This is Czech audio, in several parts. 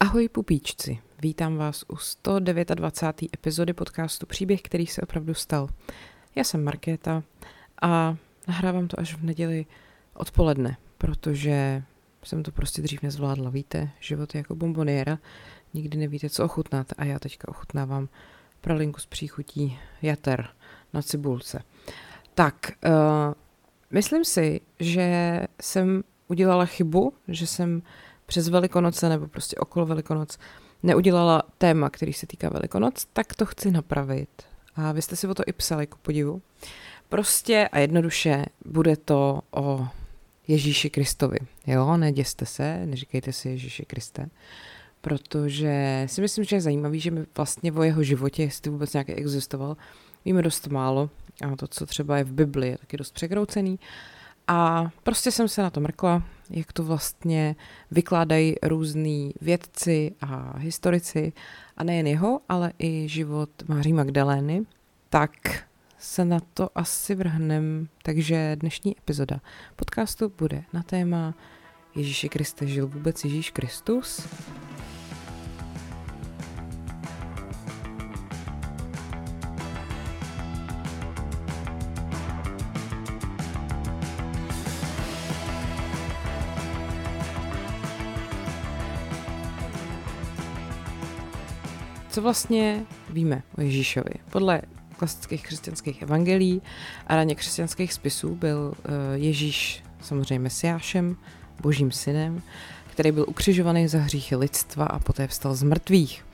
Ahoj pupíčci, vítám vás u 129. epizody podcastu Příběh, který se opravdu stal. Já jsem Markéta a nahrávám to až v neděli odpoledne, protože jsem to prostě dřív nezvládla. Víte, život je jako bomboniera, nikdy nevíte, co ochutnat a já teďka ochutnávám pralinku s příchutí jater na cibulce. Tak, uh, myslím si, že jsem udělala chybu, že jsem přes Velikonoce nebo prostě okolo Velikonoc neudělala téma, který se týká Velikonoc, tak to chci napravit. A vy jste si o to i psali, ku podivu. Prostě a jednoduše bude to o Ježíši Kristovi. Jo, neděste se, neříkejte si Ježíši Kriste, protože si myslím, že je zajímavý, že my vlastně o jeho životě, jestli vůbec nějaký existoval, víme dost málo a to, co třeba je v Bibli, je taky dost překroucený. A prostě jsem se na to mrkla, jak to vlastně vykládají různí vědci a historici, a nejen jeho, ale i život Máří Magdalény, tak se na to asi vrhnem. Takže dnešní epizoda podcastu bude na téma Ježíši Kriste žil vůbec Ježíš Kristus? Co vlastně víme o Ježíšovi? Podle klasických křesťanských evangelií a raně křesťanských spisů byl eh, Ježíš samozřejmě mesiášem, božím synem, který byl ukřižovaný za hříchy lidstva a poté vstal z mrtvých.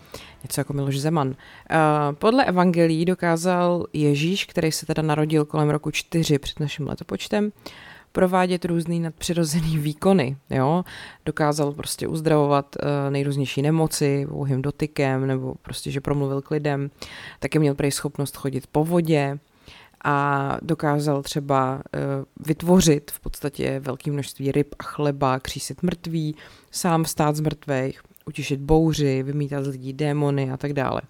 Něco jako Miloš Zeman. Eh, podle evangelií dokázal Ježíš, který se teda narodil kolem roku 4 před naším letopočtem, provádět různý nadpřirozený výkony, jo. Dokázal prostě uzdravovat uh, nejrůznější nemoci pouhým dotykem, nebo prostě, že promluvil k lidem. Taky měl prej schopnost chodit po vodě a dokázal třeba uh, vytvořit v podstatě velké množství ryb a chleba, křísit mrtví, sám stát z mrtvých, utišit bouři, vymítat z lidí démony a tak dále.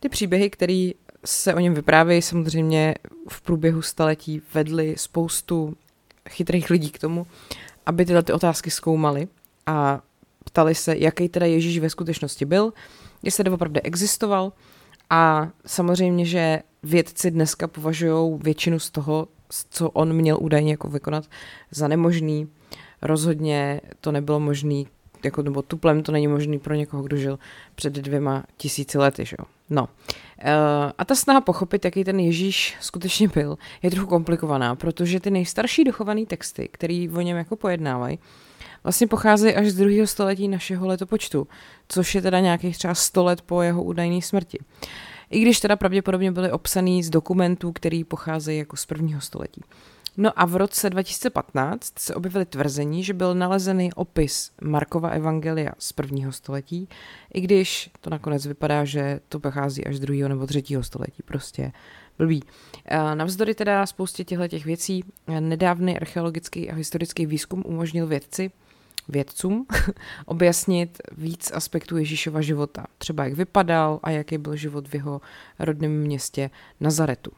Ty příběhy, které se o něm vyprávějí, samozřejmě v průběhu staletí vedly spoustu chytrých lidí k tomu, aby tyhle ty otázky zkoumali a ptali se, jaký teda Ježíš ve skutečnosti byl, jestli opravdu existoval a samozřejmě, že vědci dneska považují většinu z toho, co on měl údajně jako vykonat, za nemožný. Rozhodně to nebylo možné jako, nebo tuplem to není možný pro někoho, kdo žil před dvěma tisíci lety, že jo. No. Uh, a ta snaha pochopit, jaký ten Ježíš skutečně byl, je trochu komplikovaná, protože ty nejstarší dochované texty, které o něm jako pojednávají, vlastně pocházejí až z druhého století našeho letopočtu, což je teda nějakých třeba 100 let po jeho údajné smrti. I když teda pravděpodobně byly obsaný z dokumentů, který pocházejí jako z prvního století. No a v roce 2015 se objevily tvrzení, že byl nalezený opis Markova evangelia z prvního století, i když to nakonec vypadá, že to pochází až z druhého nebo třetího století. Prostě blbý. Navzdory teda spoustě těchto těch věcí, nedávný archeologický a historický výzkum umožnil vědci, vědcům objasnit víc aspektů Ježíšova života. Třeba jak vypadal a jaký byl život v jeho rodném městě Nazaretu.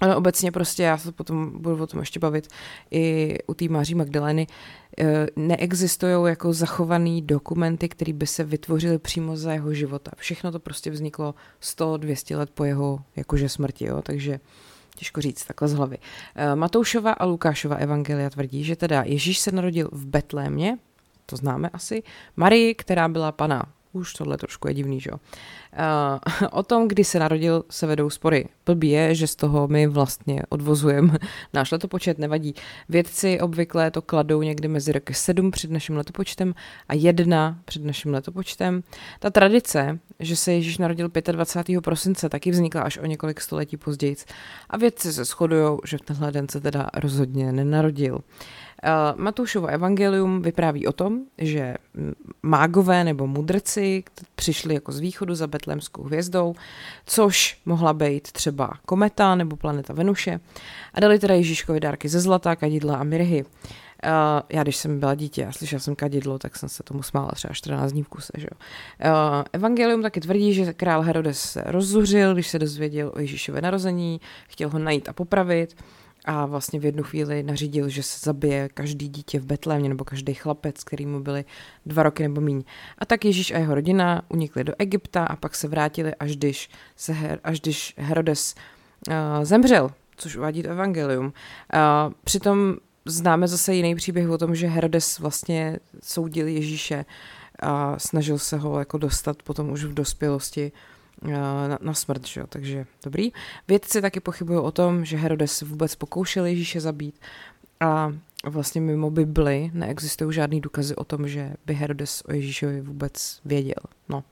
Ale obecně prostě, já se potom budu o tom ještě bavit, i u té Máří Magdaleny eh, neexistují jako zachovaný dokumenty, které by se vytvořily přímo za jeho života. Všechno to prostě vzniklo 100-200 let po jeho jakože smrti, jo? takže těžko říct takhle z hlavy. Eh, Matoušova a Lukášova evangelia tvrdí, že teda Ježíš se narodil v Betlémě, to známe asi, Marii, která byla pana už tohle trošku je divný, že jo. Uh, o tom, kdy se narodil, se vedou spory. Blbý je, že z toho my vlastně odvozujeme náš letopočet, nevadí. Vědci obvykle to kladou někdy mezi roky 7 před naším letopočtem a 1 před naším letopočtem. Ta tradice, že se Ježíš narodil 25. prosince, taky vznikla až o několik století později. A vědci se shodují, že v tenhle den se teda rozhodně nenarodil. Uh, Matoušovo evangelium vypráví o tom, že mágové nebo mudrci přišli jako z východu za betlémskou hvězdou, což mohla být třeba kometa nebo planeta Venuše a dali teda Ježíškovi dárky ze zlata, kadidla a mirhy. Uh, já když jsem byla dítě a slyšela jsem kadidlo, tak jsem se tomu smála třeba 14 dní v kuse. Že? Uh, evangelium taky tvrdí, že král Herodes se rozzuřil, když se dozvěděl o Ježíšově narození, chtěl ho najít a popravit a vlastně v jednu chvíli nařídil, že se zabije každý dítě v Betlémě nebo každý chlapec, který mu byli dva roky nebo míň. A tak Ježíš a jeho rodina unikli do Egypta a pak se vrátili, až když, se, až když Herodes uh, zemřel, což uvádí to evangelium. Uh, přitom známe zase jiný příběh o tom, že Herodes vlastně soudil Ježíše a snažil se ho jako dostat potom už v dospělosti Eh, na, na smrt, že jo? takže dobrý. Vědci taky pochybují o tom, že Herodes vůbec pokoušel Ježíše zabít a vlastně mimo Bibli neexistují žádný důkazy o tom, že by Herodes o Ježíšovi vůbec věděl. No.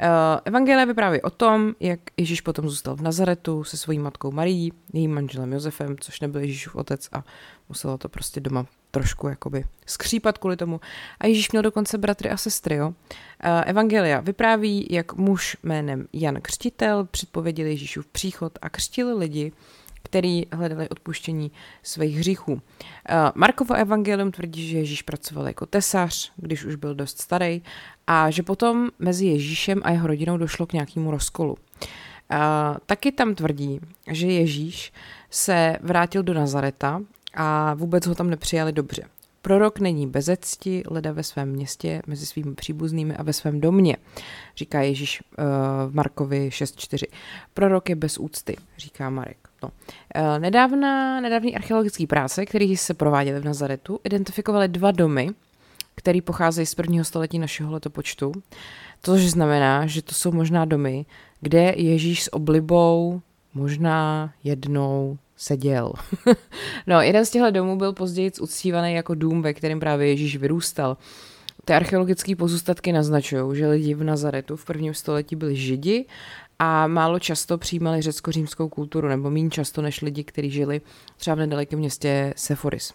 Eh, Evangelie vypráví o tom, jak Ježíš potom zůstal v Nazaretu se svojí matkou Marií, jejím manželem Josefem, což nebyl Ježíšův otec a muselo to prostě doma trošku jakoby skřípat kvůli tomu. A Ježíš měl dokonce bratry a sestry, jo. Evangelia vypráví, jak muž jménem Jan Křtitel předpověděl Ježíšův příchod a křtil lidi, který hledali odpuštění svých hříchů. Markovo evangelium tvrdí, že Ježíš pracoval jako tesař, když už byl dost starý, a že potom mezi Ježíšem a jeho rodinou došlo k nějakému rozkolu. taky tam tvrdí, že Ježíš se vrátil do Nazareta a vůbec ho tam nepřijali dobře. Prorok není bezecti, leda ve svém městě, mezi svými příbuznými a ve svém domě, říká Ježíš uh, v Markovi 6.4. Prorok je bez úcty, říká Marek. No. Uh, nedávna, nedávný archeologický práce, které se prováděly v Nazaretu, identifikovaly dva domy, které pocházejí z prvního století našeho letopočtu. Což znamená, že to jsou možná domy, kde Ježíš s oblibou možná jednou seděl. no, jeden z těchto domů byl později uctívaný jako dům, ve kterém právě Ježíš vyrůstal. Ty archeologické pozůstatky naznačují, že lidi v Nazaretu v prvním století byli židi a málo často přijímali řecko-římskou kulturu, nebo méně často než lidi, kteří žili třeba v nedalekém městě Seforis.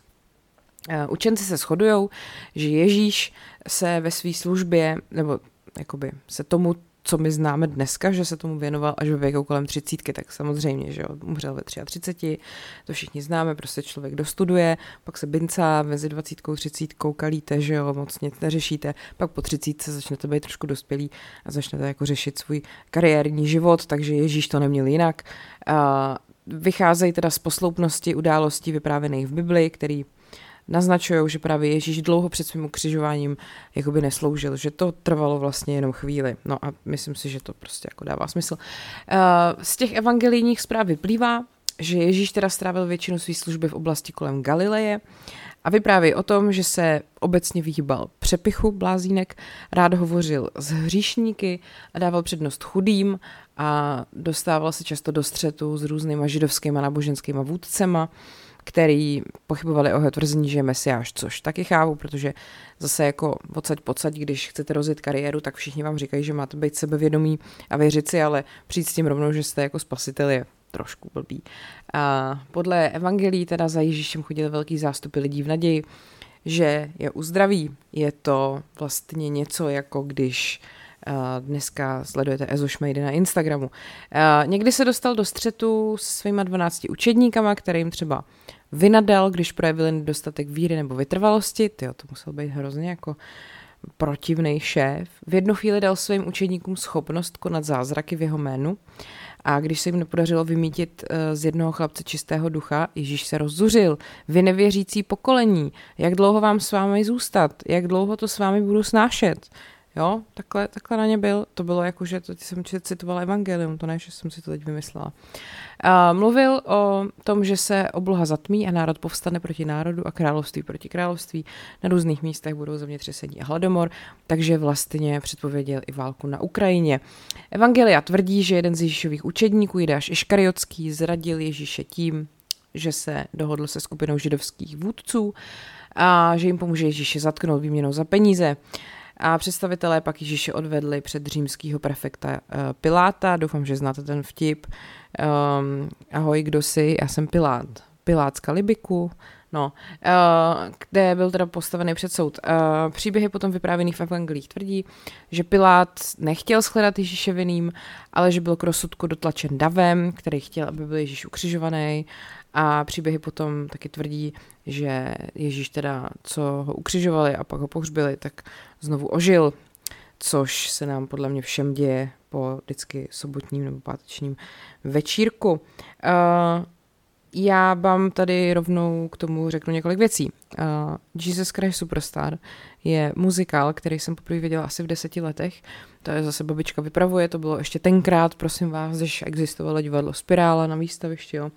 Eh, učenci se shodují, že Ježíš se ve své službě, nebo jakoby se tomu co my známe dneska, že se tomu věnoval až ve věku kolem třicítky, tak samozřejmě, že jo, umřel ve 33, to všichni známe, prostě člověk dostuduje, pak se bincá, mezi dvacítkou, třicítkou kalíte, že jo, moc nic neřešíte, pak po třicítce začnete být trošku dospělí a začnete jako řešit svůj kariérní život, takže Ježíš to neměl jinak. A vycházejí teda z posloupnosti událostí vyprávěných v Bibli, který naznačují, že právě Ježíš dlouho před svým ukřižováním jakoby nesloužil, že to trvalo vlastně jenom chvíli. No a myslím si, že to prostě jako dává smysl. Uh, z těch evangelijních zpráv vyplývá, že Ježíš teda strávil většinu své služby v oblasti kolem Galileje a vypráví o tom, že se obecně vyhýbal přepichu blázínek, rád hovořil s hříšníky a dával přednost chudým a dostával se často do střetu s různýma židovskými náboženskými vůdcema který pochybovali o jeho tvrzení, že je mesiáš, což taky chápu, protože zase jako odsaď pocať, když chcete rozjet kariéru, tak všichni vám říkají, že máte být sebevědomí a věřit si, ale přijít s tím rovnou, že jste jako spasitel je trošku blbý. A podle evangelí teda za Ježíšem chodili velký zástupy lidí v naději, že je uzdraví. Je to vlastně něco jako když dneska sledujete Ezo Šmejdy na Instagramu. Někdy se dostal do střetu s svýma 12 učedníkama, kterým třeba vynadal, když projevili nedostatek víry nebo vytrvalosti. Tyjo, to musel být hrozně jako protivný šéf. V jednu chvíli dal svým učedníkům schopnost konat zázraky v jeho jménu a když se jim nepodařilo vymítit eh, z jednoho chlapce čistého ducha, Ježíš se rozzuřil. Vy nevěřící pokolení, jak dlouho vám s vámi zůstat? Jak dlouho to s vámi budu snášet? Jo, takhle, takhle na ně byl. To bylo jako, že to jsem citovala Evangelium, to ne, že jsem si to teď vymyslela. A mluvil o tom, že se obloha zatmí a národ povstane proti národu a království proti království. Na různých místech budou zemětřesení a hladomor, takže vlastně předpověděl i válku na Ukrajině. Evangelia tvrdí, že jeden z Ježíšových učedníků, Jidáš Iškariotský, zradil Ježíše tím, že se dohodl se skupinou židovských vůdců a že jim pomůže Ježíše zatknout výměnou za peníze. A představitelé pak Ježíše odvedli před římského prefekta uh, Piláta. Doufám, že znáte ten vtip. Um, ahoj, kdo jsi? Já jsem Pilát. Pilát z Kalibiku. No, uh, kde byl teda postavený před soud. Uh, příběhy potom vyprávěných v evangelích tvrdí, že Pilát nechtěl shledat Ježíše vinným, ale že byl k rozsudku dotlačen davem, který chtěl, aby byl Ježíš ukřižovaný a příběhy potom taky tvrdí, že Ježíš teda, co ho ukřižovali a pak ho pohřbili, tak znovu ožil, což se nám podle mě všem děje po vždycky sobotním nebo pátečním večírku. Uh, já vám tady rovnou k tomu řeknu několik věcí. Uh, Jesus Christ Superstar je muzikál, který jsem poprvé viděla asi v deseti letech. To je zase babička vypravuje, to bylo ještě tenkrát, prosím vás, když existovalo divadlo Spirála na výstavišti, jo.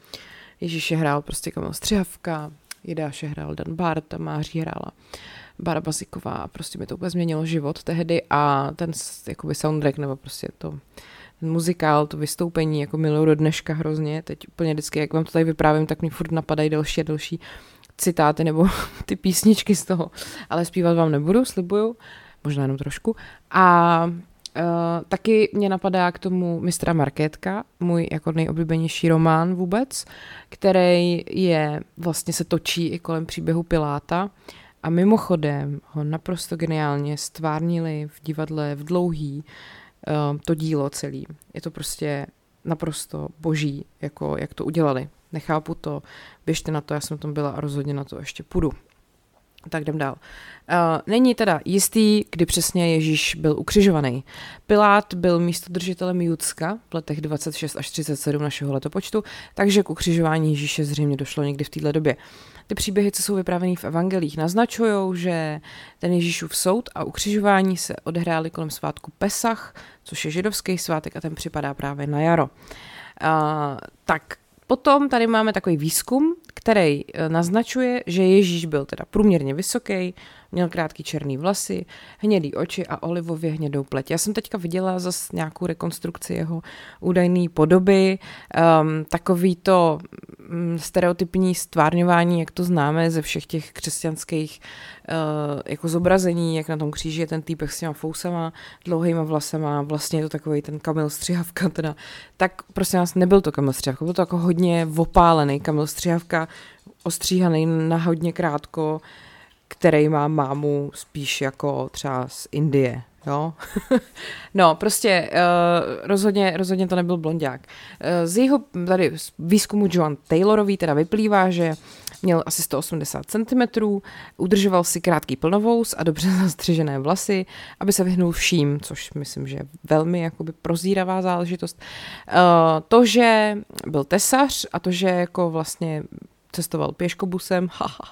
Ježíše hrál prostě Kamil Střihavka, Jidáše hrál Dan Bart, Máří hrála Bára Baziková a prostě mi to úplně změnilo život tehdy a ten jakoby soundtrack nebo prostě to ten muzikál, to vystoupení, jako miluju do dneška hrozně, teď úplně vždycky, jak vám to tady vyprávím, tak mi furt napadají další a další citáty nebo ty písničky z toho, ale zpívat vám nebudu, slibuju, možná jenom trošku. A Uh, taky mě napadá k tomu mistra Markétka, můj jako nejoblíbenější román vůbec, který je, vlastně se točí i kolem příběhu Piláta a mimochodem ho naprosto geniálně stvárnili v divadle v dlouhý uh, to dílo celý. Je to prostě naprosto boží, jako jak to udělali. Nechápu to, běžte na to, já jsem tam byla a rozhodně na to ještě půjdu. Tak jdem dál. Uh, není teda jistý, kdy přesně Ježíš byl ukřižovaný. Pilát byl místodržitelem Judska v letech 26 až 37 našeho letopočtu, takže k ukřižování Ježíše zřejmě došlo někdy v této době. Ty příběhy, co jsou vyprávěny v evangelích, naznačují, že ten Ježíšův soud a ukřižování se odehrály kolem svátku Pesach, což je židovský svátek a ten připadá právě na jaro. Uh, tak Potom tady máme takový výzkum, který eh, naznačuje, že Ježíš byl teda průměrně vysoký, měl krátký černý vlasy, hnědý oči a olivově hnědou pleť. Já jsem teďka viděla zase nějakou rekonstrukci jeho údajné podoby, um, takový to um, stereotypní stvárňování, jak to známe ze všech těch křesťanských uh, jako zobrazení, jak na tom kříži je ten týpek s těma fousama, dlouhýma vlasama, vlastně je to takový ten Kamil Střihavka teda, tak prostě nás nebyl to Kamil Střihavka, byl to jako hodně opálený Kamil Střihavka, ostříhaný na hodně krátko, který má mámu spíš jako třeba z Indie, jo. no, prostě uh, rozhodně, rozhodně to nebyl blondák. Uh, z jeho tady z výzkumu Joan Taylorový teda vyplývá, že měl asi 180 cm, udržoval si krátký plnovous a dobře zastřižené vlasy, aby se vyhnul vším, což myslím, že je velmi jakoby prozíravá záležitost. Uh, to, že byl tesař a to, že jako vlastně cestoval pěškobusem,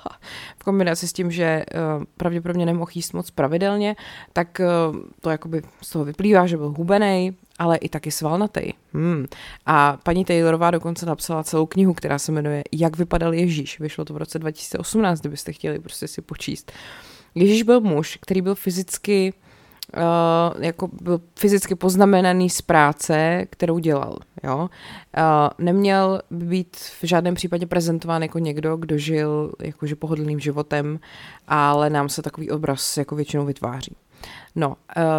v kombinaci s tím, že uh, pravděpodobně nemohl jíst moc pravidelně, tak uh, to jakoby z toho vyplývá, že byl hubený, ale i taky svalnatý. Hmm. A paní Taylorová dokonce napsala celou knihu, která se jmenuje Jak vypadal Ježíš. Vyšlo to v roce 2018, kdybyste chtěli prostě si počíst. Ježíš byl muž, který byl fyzicky uh, jako byl fyzicky poznamenaný z práce, kterou dělal. Jo? Uh, neměl být v žádném případě prezentován jako někdo, kdo žil jakože pohodlným životem, ale nám se takový obraz jako většinou vytváří. No, uh,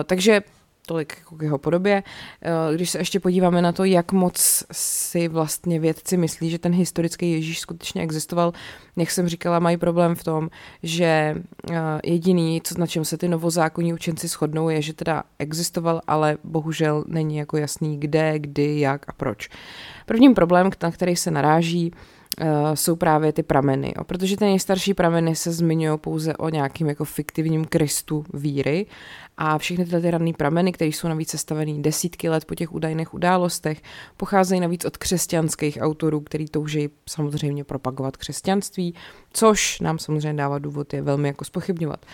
takže tolik jako k jeho podobě. Eh, když se ještě podíváme na to, jak moc si vlastně vědci myslí, že ten historický Ježíš skutečně existoval, jak jsem říkala, mají problém v tom, že eh, jediný, co, na čem se ty novozákonní učenci shodnou, je, že teda existoval, ale bohužel není jako jasný kde, kdy, jak a proč. Prvním problém, na který se naráží, jsou právě ty prameny. Jo? Protože ty nejstarší prameny se zmiňují pouze o nějakým jako fiktivním Kristu víry a všechny tyhle ty ranné prameny, které jsou navíc sestavený desítky let po těch údajných událostech, pocházejí navíc od křesťanských autorů, který touží samozřejmě propagovat křesťanství, což nám samozřejmě dává důvod je velmi jako spochybňovat.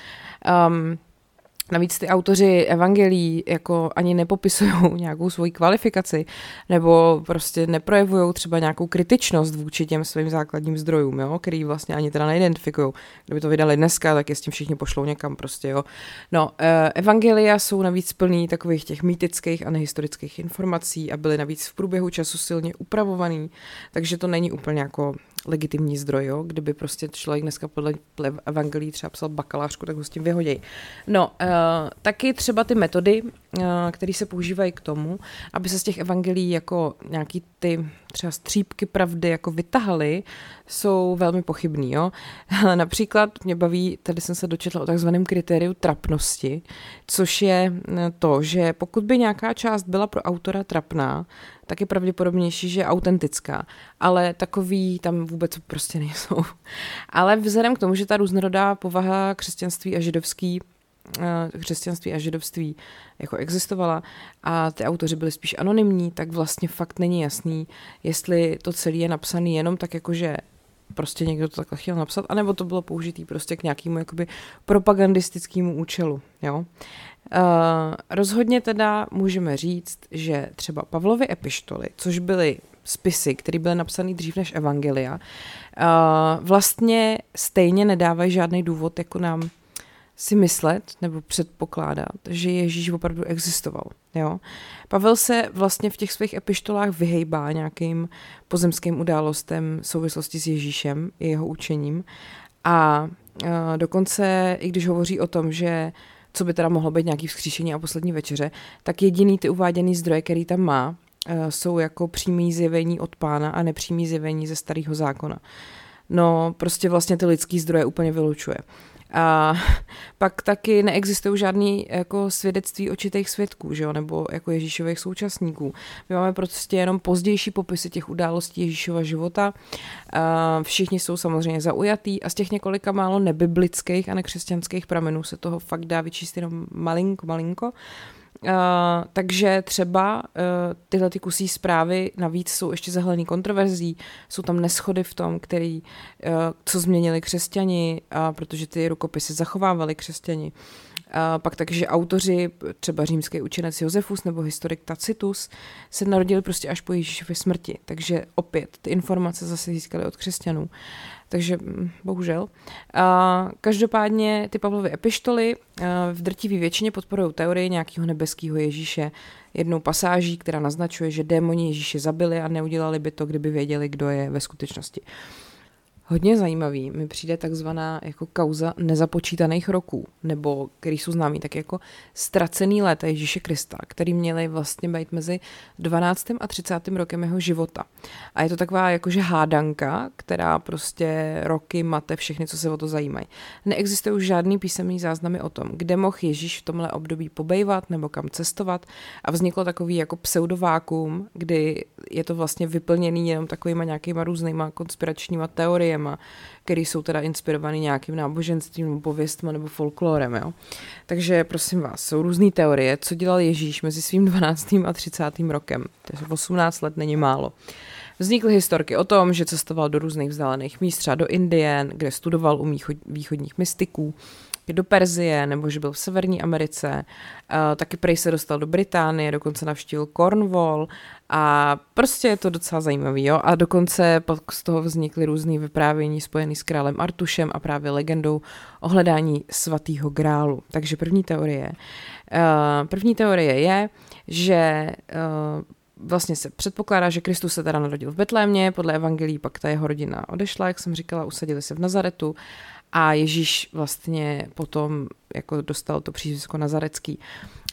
Um, Navíc ty autoři evangelií jako ani nepopisují nějakou svoji kvalifikaci nebo prostě neprojevují třeba nějakou kritičnost vůči těm svým základním zdrojům, jo, který vlastně ani teda neidentifikují. Kdyby to vydali dneska, tak je s tím všichni pošlou někam prostě, jo. No, eh, evangelia jsou navíc plný takových těch mýtických a nehistorických informací a byly navíc v průběhu času silně upravovaný, takže to není úplně jako legitimní zdroj, jo? kdyby prostě člověk dneska podle evangelí třeba psal bakalářku, tak ho s tím vyhoděj. No, uh, taky třeba ty metody, uh, které se používají k tomu, aby se z těch evangelí jako nějaký ty třeba střípky pravdy jako vytahaly, jsou velmi pochybný. Jo? Například mě baví, tady jsem se dočetla o takzvaném kritériu trapnosti, což je to, že pokud by nějaká část byla pro autora trapná, tak je pravděpodobnější, že je autentická. Ale takový tam vůbec prostě nejsou. Ale vzhledem k tomu, že ta různorodá povaha křesťanství a židovský křesťanství a židovství jako existovala a ty autoři byli spíš anonymní, tak vlastně fakt není jasný, jestli to celé je napsané jenom tak jako, že prostě někdo to takhle chtěl napsat, anebo to bylo použitý prostě k nějakému jakoby propagandistickému účelu, jo. Uh, rozhodně teda můžeme říct, že třeba Pavlovy epištoly, což byly spisy, které byly napsané dřív než Evangelia, uh, vlastně stejně nedávají žádný důvod jako nám si myslet nebo předpokládat, že Ježíš opravdu existoval. Jo? Pavel se vlastně v těch svých epištolách vyhejbá nějakým pozemským událostem v souvislosti s Ježíšem i jeho učením a uh, dokonce, i když hovoří o tom, že co by teda mohlo být nějaký vzkříšení a poslední večeře, tak jediný ty uváděný zdroje, který tam má, uh, jsou jako přímý zjevení od pána a nepřímý zjevení ze starého zákona. No, prostě vlastně ty lidský zdroje úplně vylučuje. A pak taky neexistují žádný jako svědectví očitých svědků, že jo? nebo jako Ježíšových současníků. My máme prostě jenom pozdější popisy těch událostí Ježíšova života. A všichni jsou samozřejmě zaujatý a z těch několika málo nebiblických a nekřesťanských pramenů se toho fakt dá vyčíst jenom malinko, malinko. Takže třeba uh, tyhle ty kusí zprávy navíc jsou ještě zahlený kontroverzí, jsou tam neschody v tom, který, uh, co změnili křesťani, uh, protože ty rukopisy zachovávali křesťani. Uh, pak takže autoři, třeba římský učenec Josefus nebo historik Tacitus, se narodili prostě až po Ježíšově smrti. Takže opět ty informace zase získali od křesťanů takže mm, bohužel. A každopádně ty Pavlovy epištoly v drtivé většině podporují teorii nějakého nebeského Ježíše jednou pasáží, která naznačuje, že démoni Ježíše zabili a neudělali by to, kdyby věděli, kdo je ve skutečnosti. Hodně zajímavý mi přijde takzvaná jako kauza nezapočítaných roků, nebo který jsou známý tak jako ztracený léta Ježíše Krista, který měli vlastně být mezi 12. a 30. rokem jeho života. A je to taková jakože hádanka, která prostě roky mate všechny, co se o to zajímají. Neexistují žádný písemný záznamy o tom, kde mohl Ježíš v tomhle období pobejvat nebo kam cestovat a vzniklo takový jako pseudovákum, kdy je to vlastně vyplněný jenom takovýma nějakýma různýma konspiračníma teoriemi téma, které jsou teda inspirované nějakým náboženstvím, pověstma nebo folklorem. Jo? Takže prosím vás, jsou různé teorie, co dělal Ježíš mezi svým 12. a 30. rokem. Takže 18 let není málo. Vznikly historky o tom, že cestoval do různých vzdálených míst, třeba do Indie, kde studoval u východních mystiků, do Perzie, nebo že byl v Severní Americe, uh, taky prej se dostal do Británie, dokonce navštívil Cornwall a prostě je to docela zajímavý, jo. A dokonce pak z toho vznikly různé vyprávění spojené s králem Artušem a právě legendou o hledání svatého grálu. Takže první teorie. Uh, první teorie je, že uh, vlastně se předpokládá, že Kristus se teda narodil v Betlémě, podle evangelií pak ta jeho rodina odešla, jak jsem říkala, usadili se v Nazaretu a Ježíš vlastně potom jako dostal to přízvisko Nazarecký.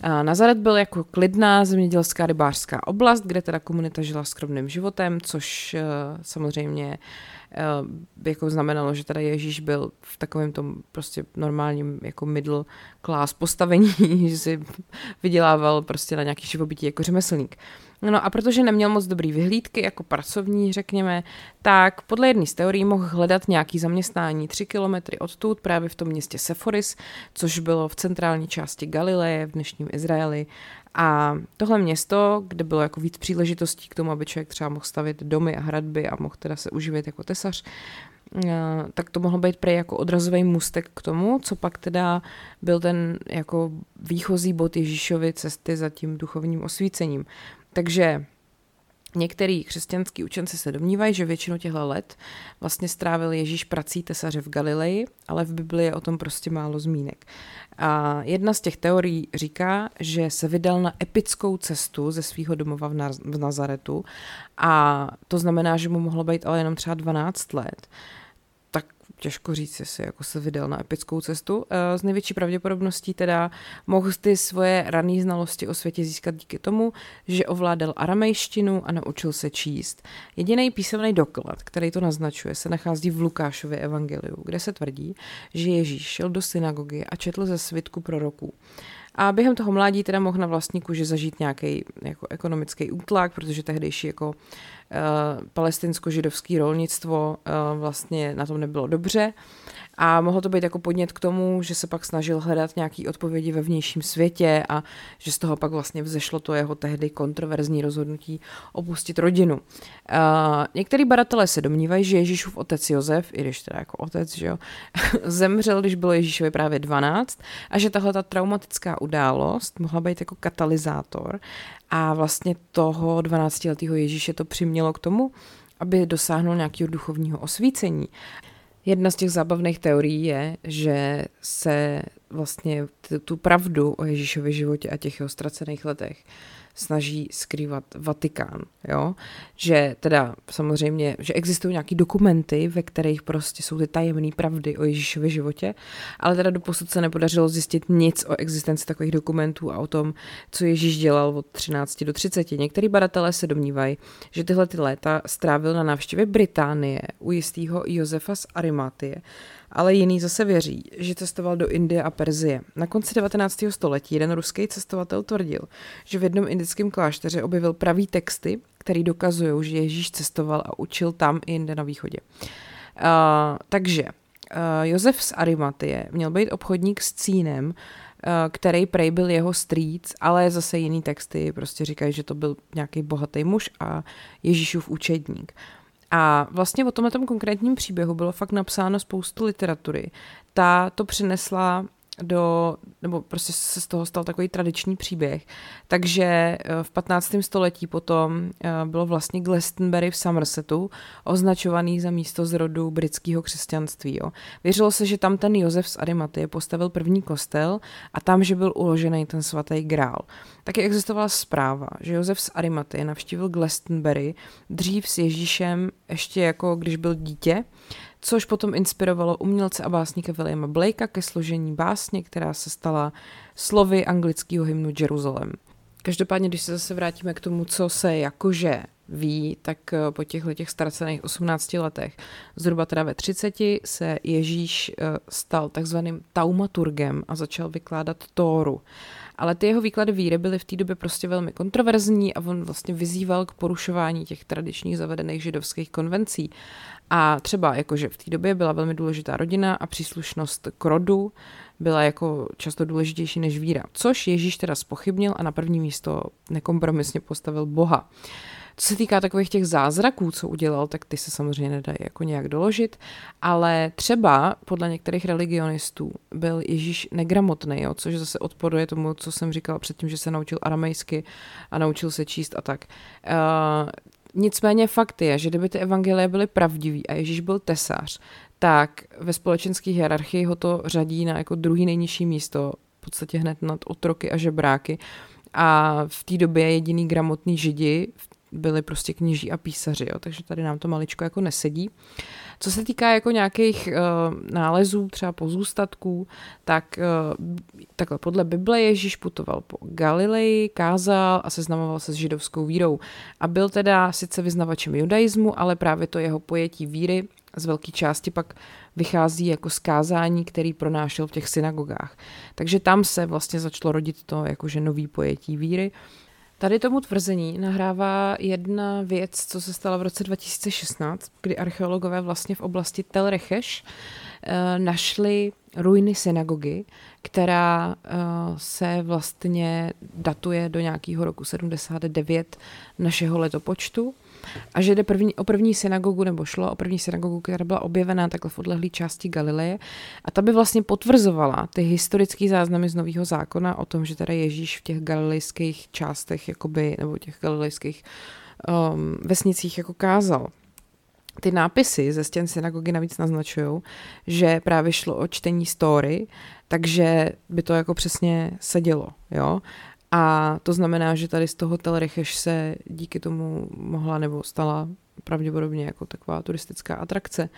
A Nazaret byl jako klidná zemědělská rybářská oblast, kde teda komunita žila skromným životem, což uh, samozřejmě uh, jako znamenalo, že teda Ježíš byl v takovém tom prostě normálním jako middle class postavení, že si vydělával prostě na nějaký živobytí jako řemeslník. No a protože neměl moc dobrý vyhlídky jako pracovní, řekněme, tak podle jedné z teorií mohl hledat nějaký zaměstnání tři kilometry odtud, právě v tom městě Sephoris, což bylo v centrální části Galileje v dnešním Izraeli. A tohle město, kde bylo jako víc příležitostí k tomu, aby člověk třeba mohl stavit domy a hradby a mohl teda se uživit jako tesař, eh, tak to mohlo být prej jako odrazový můstek k tomu, co pak teda byl ten jako výchozí bod Ježíšovy cesty za tím duchovním osvícením. Takže Některý křesťanský učenci se domnívají, že většinu těchto let vlastně strávil Ježíš prací tesaře v Galileji, ale v Biblii je o tom prostě málo zmínek. A jedna z těch teorií říká, že se vydal na epickou cestu ze svého domova v Nazaretu a to znamená, že mu mohlo být ale jenom třeba 12 let těžko říct, jestli jako se vydal na epickou cestu. Z eh, největší pravděpodobností teda mohl ty svoje rané znalosti o světě získat díky tomu, že ovládal aramejštinu a naučil se číst. Jediný písemný doklad, který to naznačuje, se nachází v Lukášově evangeliu, kde se tvrdí, že Ježíš šel do synagogy a četl ze svitku proroků. A během toho mládí teda mohl na vlastní kůži zažít nějaký jako ekonomický útlak, protože tehdejší jako palestinsko-židovský rolnictvo uh, vlastně na tom nebylo dobře. A mohlo to být jako podnět k tomu, že se pak snažil hledat nějaké odpovědi ve vnějším světě a že z toho pak vlastně vzešlo to jeho tehdy kontroverzní rozhodnutí opustit rodinu. Uh, některý badatelé se domnívají, že Ježíšův otec Josef, i když teda jako otec, že jo, zemřel, když bylo Ježíšovi právě 12 a že tahle ta traumatická událost mohla být jako katalyzátor a vlastně toho 12-letého Ježíše to přimělo k tomu, aby dosáhnul nějakého duchovního osvícení. Jedna z těch zábavných teorií je, že se vlastně tu pravdu o Ježíšově životě a těch jeho ztracených letech snaží skrývat Vatikán, jo? Že teda samozřejmě, že existují nějaký dokumenty, ve kterých prostě jsou ty tajemné pravdy o Ježíšově životě, ale teda doposud se nepodařilo zjistit nic o existenci takových dokumentů a o tom, co Ježíš dělal od 13 do 30. Některý badatelé se domnívají, že tyhle ty léta strávil na návštěvě Británie u jistého Josefa z Arimatie, ale jiný zase věří, že cestoval do Indie a Perzie. Na konci 19. století jeden ruský cestovatel tvrdil, že v jednom indickém klášteře objevil pravý texty, který dokazují, že Ježíš cestoval a učil tam i jinde na východě. Uh, takže uh, Josef z Arimatie měl být obchodník s Cínem, uh, který prej byl jeho strýc, ale zase jiný texty prostě říkají, že to byl nějaký bohatý muž a Ježíšův učedník. A vlastně o tomhle konkrétním příběhu bylo fakt napsáno spoustu literatury. Ta to přinesla do, nebo prostě se z toho stal takový tradiční příběh. Takže eh, v 15. století potom eh, bylo vlastně Glastonbury v Somersetu označovaný za místo zrodu britského křesťanství. Jo. Věřilo se, že tam ten Josef z Arimatie postavil první kostel a tam, že byl uložený ten svatý grál. Taky existovala zpráva, že Josef z Arimatie navštívil Glastonbury dřív s Ježíšem ještě jako když byl dítě což potom inspirovalo umělce a básníka Williama Blakea ke složení básně, která se stala slovy anglického hymnu Jeruzalem. Každopádně, když se zase vrátíme k tomu, co se jakože ví, tak eh, po těchto těch ztracených 18 letech, zhruba teda ve 30, se Ježíš eh, stal takzvaným taumaturgem a začal vykládat Tóru. Ale ty jeho výklady víry byly v té době prostě velmi kontroverzní a on vlastně vyzýval k porušování těch tradičních zavedených židovských konvencí. A třeba jakože v té době byla velmi důležitá rodina a příslušnost k rodu byla jako často důležitější než víra. Což Ježíš teda spochybnil a na první místo nekompromisně postavil Boha. Co se týká takových těch zázraků, co udělal, tak ty se samozřejmě nedají jako nějak doložit, ale třeba podle některých religionistů byl Ježíš negramotný, jo, což zase odporuje tomu, co jsem říkala předtím, že se naučil aramejsky a naučil se číst a tak. Uh, Nicméně fakt je, že kdyby ty evangelie byly pravdivý a Ježíš byl tesař, tak ve společenské hierarchii ho to řadí na jako druhý nejnižší místo, v podstatě hned nad otroky a žebráky. A v té době jediný gramotný židi byli prostě kněží a písaři, jo, takže tady nám to maličko jako nesedí. Co se týká jako nějakých uh, nálezů, třeba pozůstatků, tak uh, takhle podle Bible Ježíš putoval po Galileji, kázal a seznamoval se s židovskou vírou. A byl teda sice vyznavačem judaismu, ale právě to jeho pojetí víry z velké části pak vychází jako skázání, který pronášel v těch synagogách. Takže tam se vlastně začalo rodit to jakože nový pojetí víry. Tady tomu tvrzení nahrává jedna věc, co se stala v roce 2016, kdy archeologové vlastně v oblasti Tel Recheš uh, našli ruiny synagogy, která uh, se vlastně datuje do nějakého roku 79 našeho letopočtu a že jde první, o první synagogu, nebo šlo o první synagogu, která byla objevená takhle v odlehlé části Galileje a ta by vlastně potvrzovala ty historické záznamy z Nového zákona o tom, že teda Ježíš v těch galilejských částech, jakoby, nebo těch galilejských um, vesnicích jako kázal. Ty nápisy ze stěn synagogy navíc naznačují, že právě šlo o čtení story, takže by to jako přesně sedělo, jo. A to znamená, že tady z toho Telrecheš se díky tomu mohla nebo stala pravděpodobně jako taková turistická atrakce.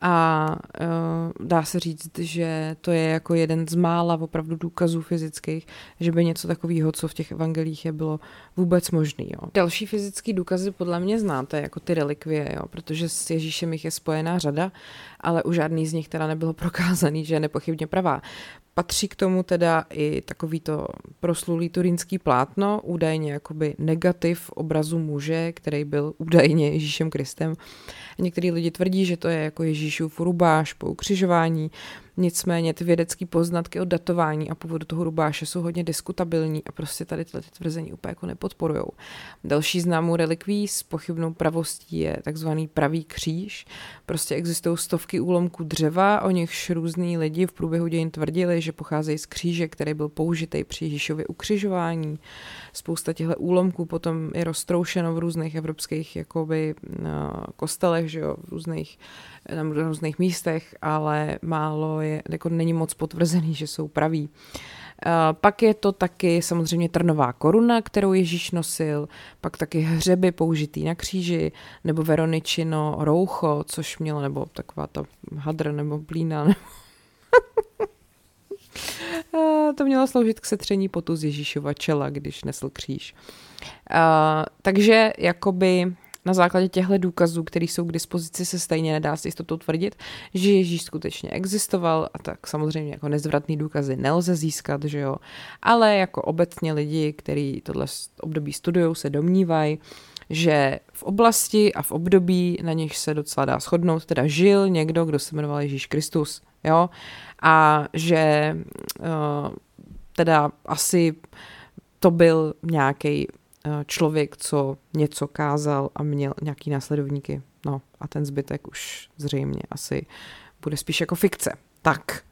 A uh, dá se říct, že to je jako jeden z mála opravdu důkazů fyzických, že by něco takového, co v těch evangelích je, bylo vůbec možný. Jo. Další fyzické důkazy podle mě znáte, jako ty relikvie, jo, protože s Ježíšem jich je spojená řada, ale u žádný z nich teda nebylo prokázaný, že je nepochybně pravá. Patří k tomu teda i takovýto proslulý turínský plátno, údajně jakoby negativ obrazu muže, který byl údajně Ježíšem Kristem. Některý lidi tvrdí, že to je jako Ježíšův rubáš po ukřižování, Nicméně ty vědecké poznatky o datování a původu toho rubáše jsou hodně diskutabilní a prostě tady tyhle ty tvrzení úplně jako nepodporují. Další známou relikví s pochybnou pravostí je takzvaný pravý kříž. Prostě existují stovky úlomků dřeva, o nichž různí lidi v průběhu dějin tvrdili, že pocházejí z kříže, který byl použitý při Ježíšově ukřižování. Spousta těchto úlomků potom je roztroušeno v různých evropských jakoby, kostelech, že jo, v různých na různých místech, ale málo je, jako není moc potvrzený, že jsou praví. Pak je to taky samozřejmě trnová koruna, kterou Ježíš nosil, pak taky hřeby použitý na kříži, nebo Veroničino roucho, což mělo, nebo taková ta hadra nebo blína, nebo to mělo sloužit k setření potu z Ježíšova čela, když nesl kříž. Uh, takže jakoby na základě těchto důkazů, které jsou k dispozici, se stejně nedá s jistotou tvrdit, že Ježíš skutečně existoval a tak samozřejmě jako nezvratný důkazy nelze získat, že jo. Ale jako obecně lidi, kteří tohle období studují, se domnívají, že v oblasti a v období, na něž se docela dá shodnout, teda žil někdo, kdo se jmenoval Ježíš Kristus, jo, a že uh, teda asi to byl nějaký člověk, co něco kázal a měl nějaký následovníky. No a ten zbytek už zřejmě asi bude spíš jako fikce. Tak,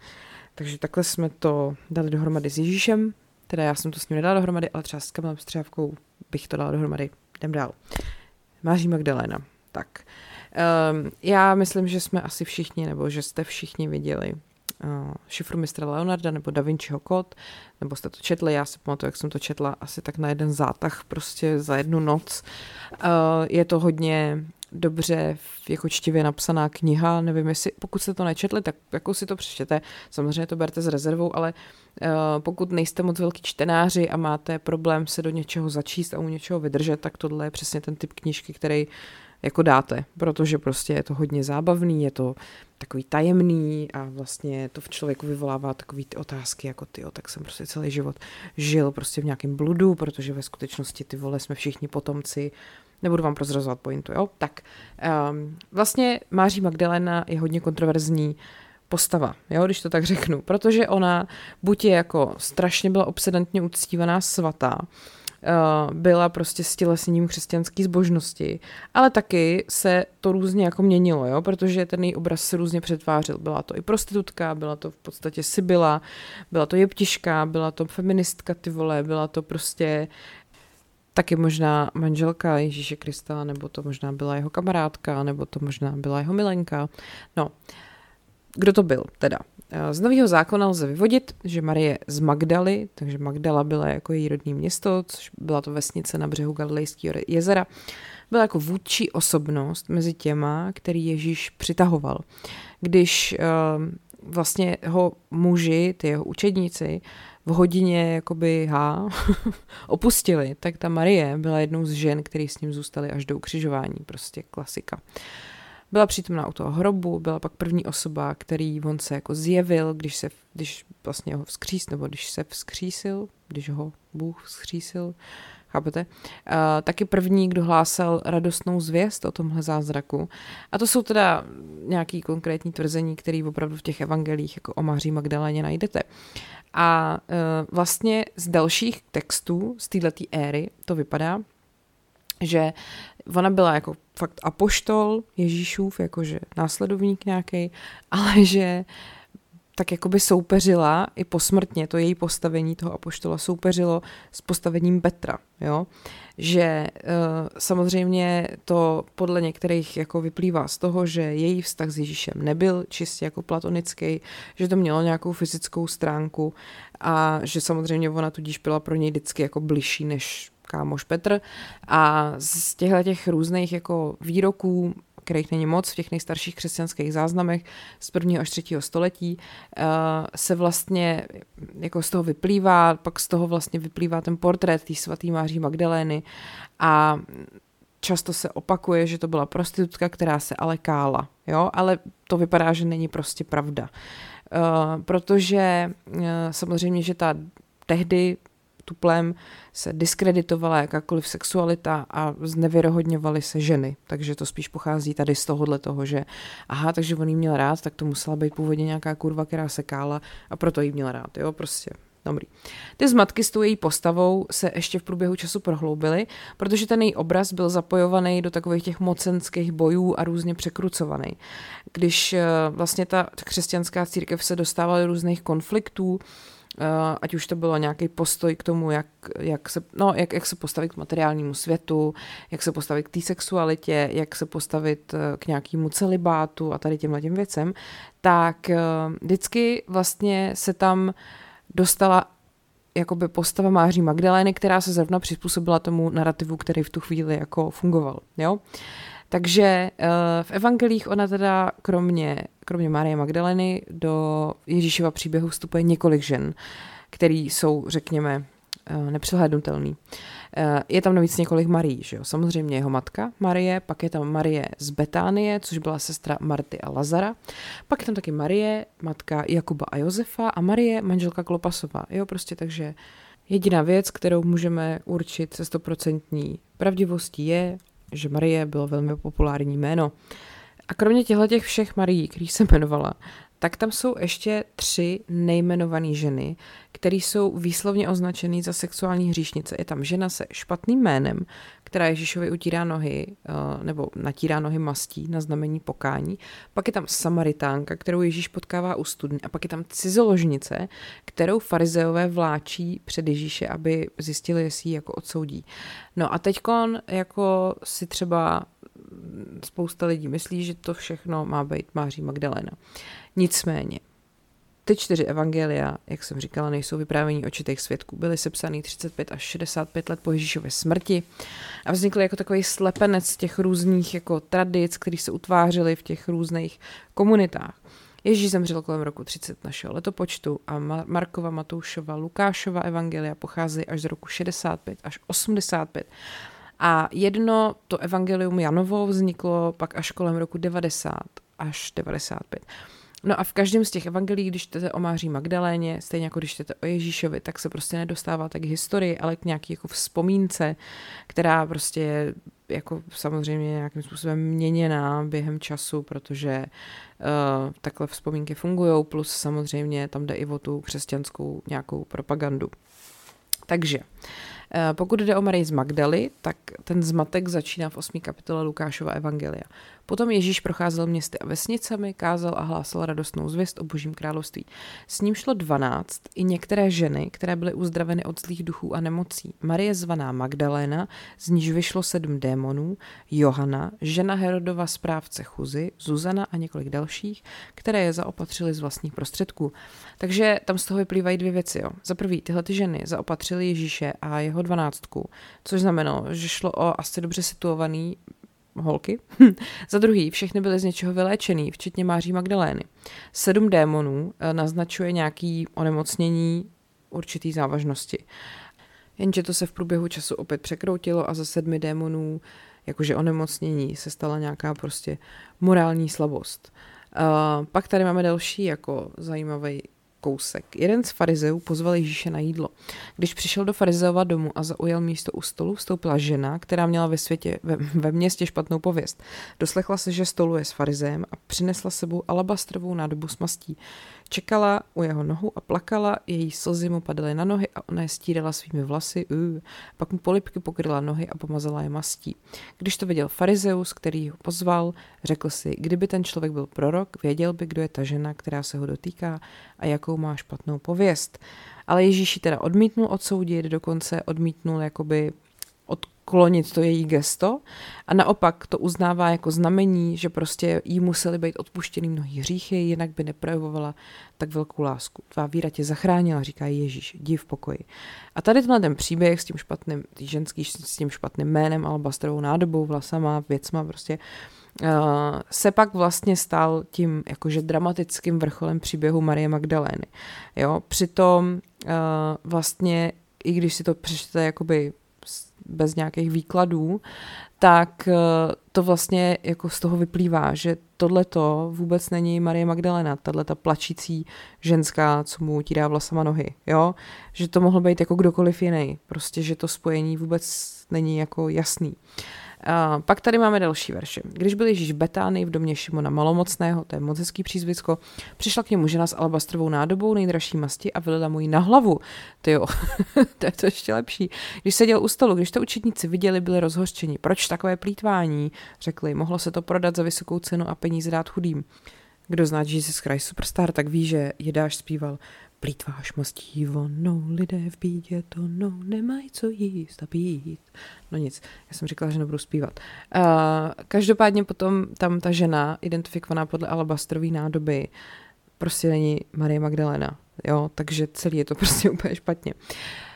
takže takhle jsme to dali dohromady s Ježíšem, teda já jsem to s ním nedala dohromady, ale třeba s Kamilem Střávkou bych to dala dohromady. Jdem dál. Máří Magdalena. Tak, um, já myslím, že jsme asi všichni, nebo že jste všichni viděli šifru mistra Leonarda nebo Da Vinciho kód, nebo jste to četli, já si pamatuju, jak jsem to četla asi tak na jeden zátah, prostě za jednu noc. Uh, je to hodně dobře jako čtivě napsaná kniha, nevím jestli, pokud jste to nečetli, tak jako si to přečtěte, samozřejmě to berte s rezervou, ale uh, pokud nejste moc velký čtenáři a máte problém se do něčeho začíst a u něčeho vydržet, tak tohle je přesně ten typ knížky, který jako dáte, protože prostě je to hodně zábavný, je to takový tajemný a vlastně to v člověku vyvolává takový ty otázky, jako ty, tak jsem prostě celý život žil prostě v nějakém bludu, protože ve skutečnosti ty vole jsme všichni potomci, nebudu vám prozrazovat pointu, jo? Tak um, vlastně Máří Magdalena je hodně kontroverzní postava, jo, když to tak řeknu, protože ona buď je jako strašně byla obsedantně uctívaná svatá, byla prostě stělesněním křesťanské zbožnosti, ale taky se to různě jako měnilo, jo? protože ten její obraz se různě přetvářil. Byla to i prostitutka, byla to v podstatě Sibila, byla to jeptiška, byla to feministka, ty vole, byla to prostě taky možná manželka Ježíše Krista, nebo to možná byla jeho kamarádka, nebo to možná byla jeho milenka. No, kdo to byl teda? Z nového zákona lze vyvodit, že Marie z Magdaly, takže Magdala byla jako její rodní město, což byla to vesnice na břehu Galilejského jezera, byla jako vůdčí osobnost mezi těma, který Ježíš přitahoval. Když uh, vlastně ho muži, ty jeho učedníci, v hodině jakoby H opustili, tak ta Marie byla jednou z žen, který s ním zůstali až do ukřižování, prostě klasika. Uh, byla přítomná u toho hrobu, byla pak první osoba, který on se jako zjevil, když se, když vlastně ho vzkřísil, nebo když se vzkřísil, když ho Bůh vzkřísil, chápete? Uh, taky první, kdo hlásal radostnou zvěst o tomhle zázraku. A to jsou teda nějaký konkrétní tvrzení, které opravdu v těch evangelích jako o Maří Magdaléně najdete. A uh, vlastně z dalších textů z této éry to vypadá, že ona byla jako fakt apoštol Ježíšův, jakože následovník nějaký, ale že tak jakoby soupeřila i posmrtně, to její postavení toho apoštola soupeřilo s postavením Petra, jo? že uh, samozřejmě to podle některých jako vyplývá z toho, že její vztah s Ježíšem nebyl čistě jako platonický, že to mělo nějakou fyzickou stránku a že samozřejmě ona tudíž byla pro něj vždycky jako bližší než kámoš Petr. A z těchto těch různých jako výroků kterých není moc v těch nejstarších křesťanských záznamech z prvního až třetího století, eh, se vlastně jako z toho vyplývá, pak z toho vlastně vyplývá ten portrét té svatý Máří Magdalény. A často se opakuje, že to byla prostitutka, která se ale kála, jo, ale to vypadá, že není prostě pravda. protože uh, samozřejmě, že ta tehdy tuplem se diskreditovala jakákoliv sexualita a znevěrohodňovaly se ženy. Takže to spíš pochází tady z tohohle toho, že aha, takže on jí měl rád, tak to musela být původně nějaká kurva, která se kála a proto jí měl rád, jo, prostě. Dobrý. Ty zmatky s tou její postavou se ještě v průběhu času prohloubily, protože ten její obraz byl zapojovaný do takových těch mocenských bojů a různě překrucovaný. Když eh, vlastně ta křesťanská církev se dostávala do různých konfliktů, ať už to bylo nějaký postoj k tomu, jak, jak, se, no, jak, jak se postavit k materiálnímu světu, jak se postavit k té sexualitě, jak se postavit uh, k nějakému celibátu a tady těmhle těm věcem, tak uh, vždycky vlastně se tam dostala jakoby postava Máří Magdalény, která se zrovna přizpůsobila tomu narrativu, který v tu chvíli jako fungoval. Jo? Takže v evangelích ona teda kromě kromě Marie Magdaleny do Ježíšova příběhu vstupuje několik žen, který jsou, řekněme, eh, nepřehlednutelný. Eh, je tam navíc několik Marí, že jo? Samozřejmě jeho matka Marie, pak je tam Marie z Betánie, což byla sestra Marty a Lazara, pak je tam taky Marie, matka Jakuba a Josefa a Marie, manželka Klopasová. Jo, prostě takže jediná věc, kterou můžeme určit se stoprocentní pravdivostí je, že Marie bylo velmi populární jméno. A kromě těchto těch všech Marií, který se jmenovala, tak tam jsou ještě tři nejmenované ženy, které jsou výslovně označené za sexuální hříšnice. Je tam žena se špatným jménem, která Ježíšovi utírá nohy, eh, nebo natírá nohy mastí na znamení pokání. Pak je tam Samaritánka, kterou Ježíš potkává u studny. A pak je tam cizoložnice, kterou farizeové vláčí před Ježíše, aby zjistili, jestli ji jako odsoudí. No a teďkon jako si třeba spousta lidí myslí, že to všechno má být Máří Magdalena. Nicméně, ty čtyři evangelia, jak jsem říkala, nejsou vyprávění očitých svědků. Byly sepsaný 35 až 65 let po Ježíšově smrti a vznikly jako takový slepenec těch různých jako tradic, které se utvářely v těch různých komunitách. Ježíš zemřel kolem roku 30 našeho letopočtu a Markova, Matoušova, Lukášova evangelia pocházejí až z roku 65 až 85 a jedno, to evangelium Janovo, vzniklo pak až kolem roku 90 až 95. No a v každém z těch evangelií, když čtete o Máří Magdaléně, stejně jako když čtete o Ježíšovi, tak se prostě nedostáváte k historii, ale k nějaký jako vzpomínce, která prostě je jako samozřejmě nějakým způsobem měněná během času, protože uh, takhle vzpomínky fungují, plus samozřejmě tam jde i o tu křesťanskou nějakou propagandu. Takže uh, pokud jde o Marii z Magdaly, tak ten zmatek začíná v 8. kapitole Lukášova Evangelia. Potom Ježíš procházel městy a vesnicemi, kázal a hlásal radostnou zvěst o božím království. S ním šlo dvanáct i některé ženy, které byly uzdraveny od zlých duchů a nemocí. Marie zvaná Magdaléna, z níž vyšlo sedm démonů, Johana, žena Herodova správce Chuzy, Zuzana a několik dalších, které je zaopatřili z vlastních prostředků. Takže tam z toho vyplývají dvě věci. Jo. Za prvý, tyhle ty ženy zaopatřili Ježíše a jeho dvanáctku, což znamenalo, že šlo o asi dobře situovaný holky. Za druhý, všechny byly z něčeho vyléčený, včetně Máří Magdalény. Sedm démonů eh, naznačuje nějaký onemocnění určitý závažnosti. Jenže to se v průběhu času opět překroutilo a za sedmi démonů, jakože onemocnění, se stala nějaká prostě morální slabost. Uh, pak tady máme další jako zajímavý kousek. Jeden z farizeů pozval Ježíše na jídlo. Když přišel do farizeova domu a zaujal místo u stolu, vstoupila žena, která měla ve světě, ve, ve městě špatnou pověst. Doslechla se, že stolu je s farizeem a přinesla sebou alabastrovou nádobu s mastí. Čekala u jeho nohu a plakala, její slzy mu padaly na nohy a ona je stírala svými vlasy, uh. pak mu polipky pokryla nohy a pomazala je mastí. Když to viděl farizeus, který ho pozval, řekl si, kdyby ten člověk byl prorok, věděl by, kdo je ta žena, která se ho dotýká a jakou má špatnou pověst. Ale Ježíši teda odmítnul odsoudit, dokonce odmítnul jakoby klonit to její gesto a naopak to uznává jako znamení, že prostě jí museli být odpuštěný mnohý hříchy, jinak by neprojevovala tak velkou lásku. Tvá víra tě zachránila, říká Ježíš, jdi v pokoji. A tady tenhle ten příběh s tím špatným, ženský s tím špatným jménem, alabastrovou nádobou, vlasama, věcma prostě, uh, se pak vlastně stal tím jakože dramatickým vrcholem příběhu Marie Magdalény. Jo, přitom uh, vlastně, i když si to přečtete jakoby bez nějakých výkladů, tak eh, to vlastně jako z toho vyplývá, že tohle to vůbec není Marie Magdalena, tahle ta plačící ženská, co mu utírá vlasama nohy, jo? Že to mohlo být jako kdokoliv jiný, prostě, že to spojení vůbec není jako jasný. Uh, a pak tady máme další verše. Když byl Ježíš v Betánii v domě Šimona Malomocného, to je moc hezký přízvisko, přišla k němu žena s alabastrovou nádobou nejdražší masti a vylila mu ji na hlavu. To jo, to je to ještě lepší. Když seděl u stolu, když to učitníci viděli, byli rozhořčeni. Proč takové plítvání? Řekli, mohlo se to prodat za vysokou cenu a peníze dát chudým. Kdo zná Jesus Christ Superstar, tak ví, že Jedáš zpíval Plítváš mastí vonou, lidé v bídě to no, nemají co jíst a pít. No nic, já jsem říkala, že nebudu zpívat. Uh, každopádně potom tam ta žena, identifikovaná podle alabastrové nádoby, prostě není Marie Magdalena, jo, takže celý je to prostě úplně špatně. Uh,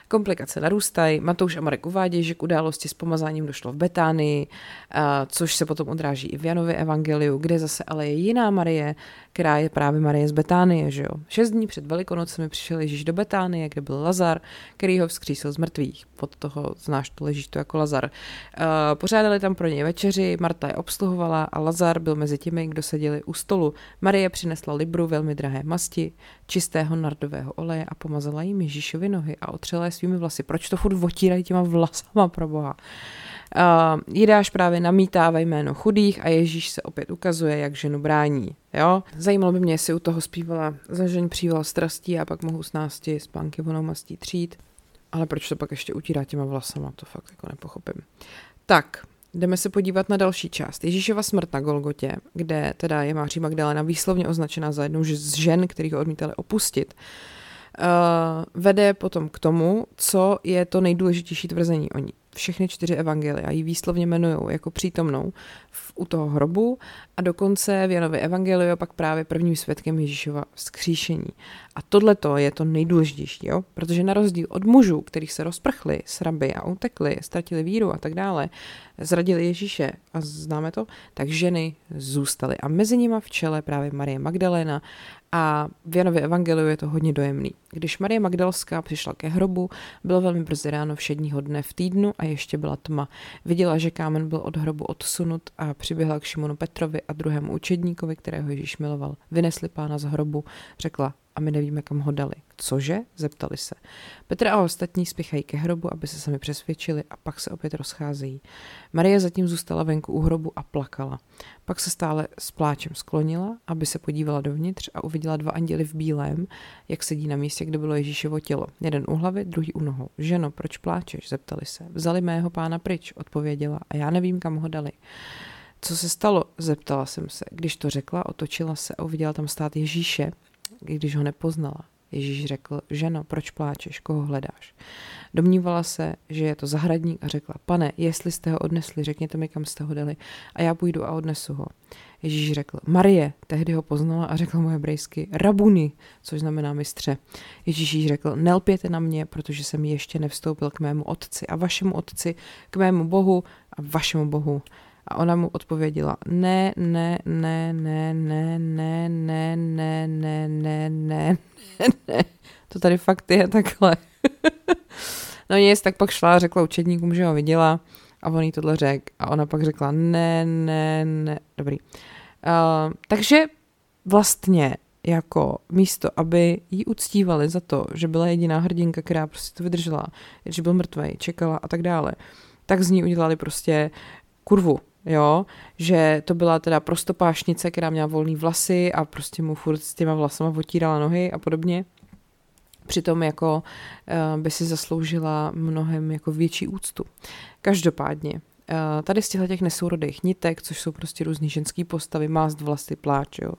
Komplikace narůstají. Matouš a Marek uvádějí, že k události s pomazáním došlo v Betánii, což se potom odráží i v Janově evangeliu, kde zase ale je jiná Marie, která je právě Marie z Betánie. Že jo? Šest dní před Velikonocemi přišel Ježíš do Betánie, kde byl Lazar, který ho vzkřísil z mrtvých. Pod toho znáš to, ležíš to jako Lazar. Pořádali tam pro něj večeři, Marta je obsluhovala a Lazar byl mezi těmi, kdo seděli u stolu. Marie přinesla libru velmi drahé masti, čistého nardového oleje a pomazala jim Ježíšovi nohy a otřela svými vlasy. Proč to furt otírají těma vlasama pro boha? Uh, Jidáš právě namítá ve jméno chudých a Ježíš se opět ukazuje, jak ženu brání. Jo? Zajímalo by mě, jestli u toho zpívala zažeň příval strastí a pak mohu s násti spánky vonou mastí třít. Ale proč to pak ještě utírá těma vlasama, to fakt jako nepochopím. Tak, jdeme se podívat na další část. Ježíšova smrt na Golgotě, kde teda je Máří Magdalena výslovně označená za jednu z žen, kterých ho odmítali opustit. Uh, uh, vede potom k tomu, co je to nejdůležitější tvrzení o ní. Všechny čtyři evangelia ji výslovně jmenují jako přítomnou v, u toho hrobu a dokonce v Janově evangeliu pak právě prvním svědkem Ježíšova vzkříšení. A tohle je to nejdůležitější, jo? protože na rozdíl od mužů, kterých se rozprchli, sraby a utekli, ztratili víru a tak dále, zradili Ježíše a známe to, tak ženy zůstaly. A mezi nimi v čele právě Marie Magdalena a v Janově evangeliu je to hodně dojemný. Když Marie Magdalská přišla ke hrobu, bylo velmi brzy ráno všedního dne v týdnu a ještě byla tma. Viděla, že kámen byl od hrobu odsunut a přiběhla k Šimonu Petrovi a druhému učedníkovi, kterého Ježíš miloval. Vynesli pána z hrobu, řekla, a my nevíme, kam ho dali. Cože? Zeptali se. Petr a ostatní spěchají ke hrobu, aby se sami přesvědčili a pak se opět rozcházejí. Marie zatím zůstala venku u hrobu a plakala. Pak se stále s pláčem sklonila, aby se podívala dovnitř a uviděla dva anděly v bílém, jak sedí na místě, kde bylo Ježíšovo tělo. Jeden u hlavy, druhý u nohou. Ženo, proč pláčeš? Zeptali se. Vzali mého pána pryč, odpověděla a já nevím, kam ho dali. Co se stalo? Zeptala jsem se. Když to řekla, otočila se a uviděla tam stát Ježíše, když ho nepoznala. Ježíš řekl, ženo, proč pláčeš, koho hledáš? Domnívala se, že je to zahradník a řekla, pane, jestli jste ho odnesli, řekněte mi, kam jste ho dali a já půjdu a odnesu ho. Ježíš řekl, Marie, tehdy ho poznala a řekla mu hebrejsky, rabuni, což znamená mistře. Ježíš řekl, nelpěte na mě, protože jsem ještě nevstoupil k mému otci a vašemu otci, k mému bohu a vašemu bohu. A ona mu odpověděla, ne, ne, ne, ne, ne, ne, ne, ne, ne, ne, ne, ne, to tady fakt je takhle. no nic, tak pak šla a řekla učedníkům, že ho viděla a on jí tohle řekl a ona pak řekla, ne, ne, ne, dobrý. Uh, takže vlastně jako místo, aby ji uctívali za to, že byla jediná hrdinka, která prostě to vydržela, že byl mrtvý, čekala a tak dále, tak z ní udělali prostě kurvu, jo, že to byla teda prostopášnice, která měla volný vlasy a prostě mu furt s těma vlasama otírala nohy a podobně. Přitom jako uh, by si zasloužila mnohem jako větší úctu. Každopádně, tady z těch nesourodých nitek, což jsou prostě různý ženský postavy, mást vlasy, pláč, jo,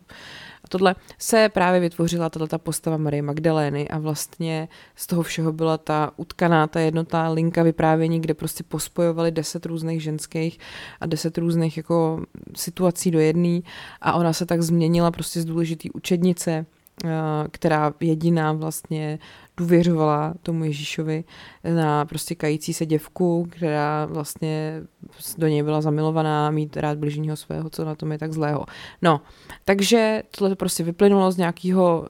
a tohle se právě vytvořila tato postava Marie Magdalény a vlastně z toho všeho byla ta utkaná, ta jednotná linka vyprávění, kde prostě pospojovali deset různých ženských a deset různých jako situací do jedné a ona se tak změnila prostě z důležitý učednice která jediná vlastně důvěřovala tomu Ježíšovi na prostě kající se děvku, která vlastně do něj byla zamilovaná, mít rád bližního svého, co na tom je tak zlého. No, takže tohle prostě vyplynulo z nějakého uh,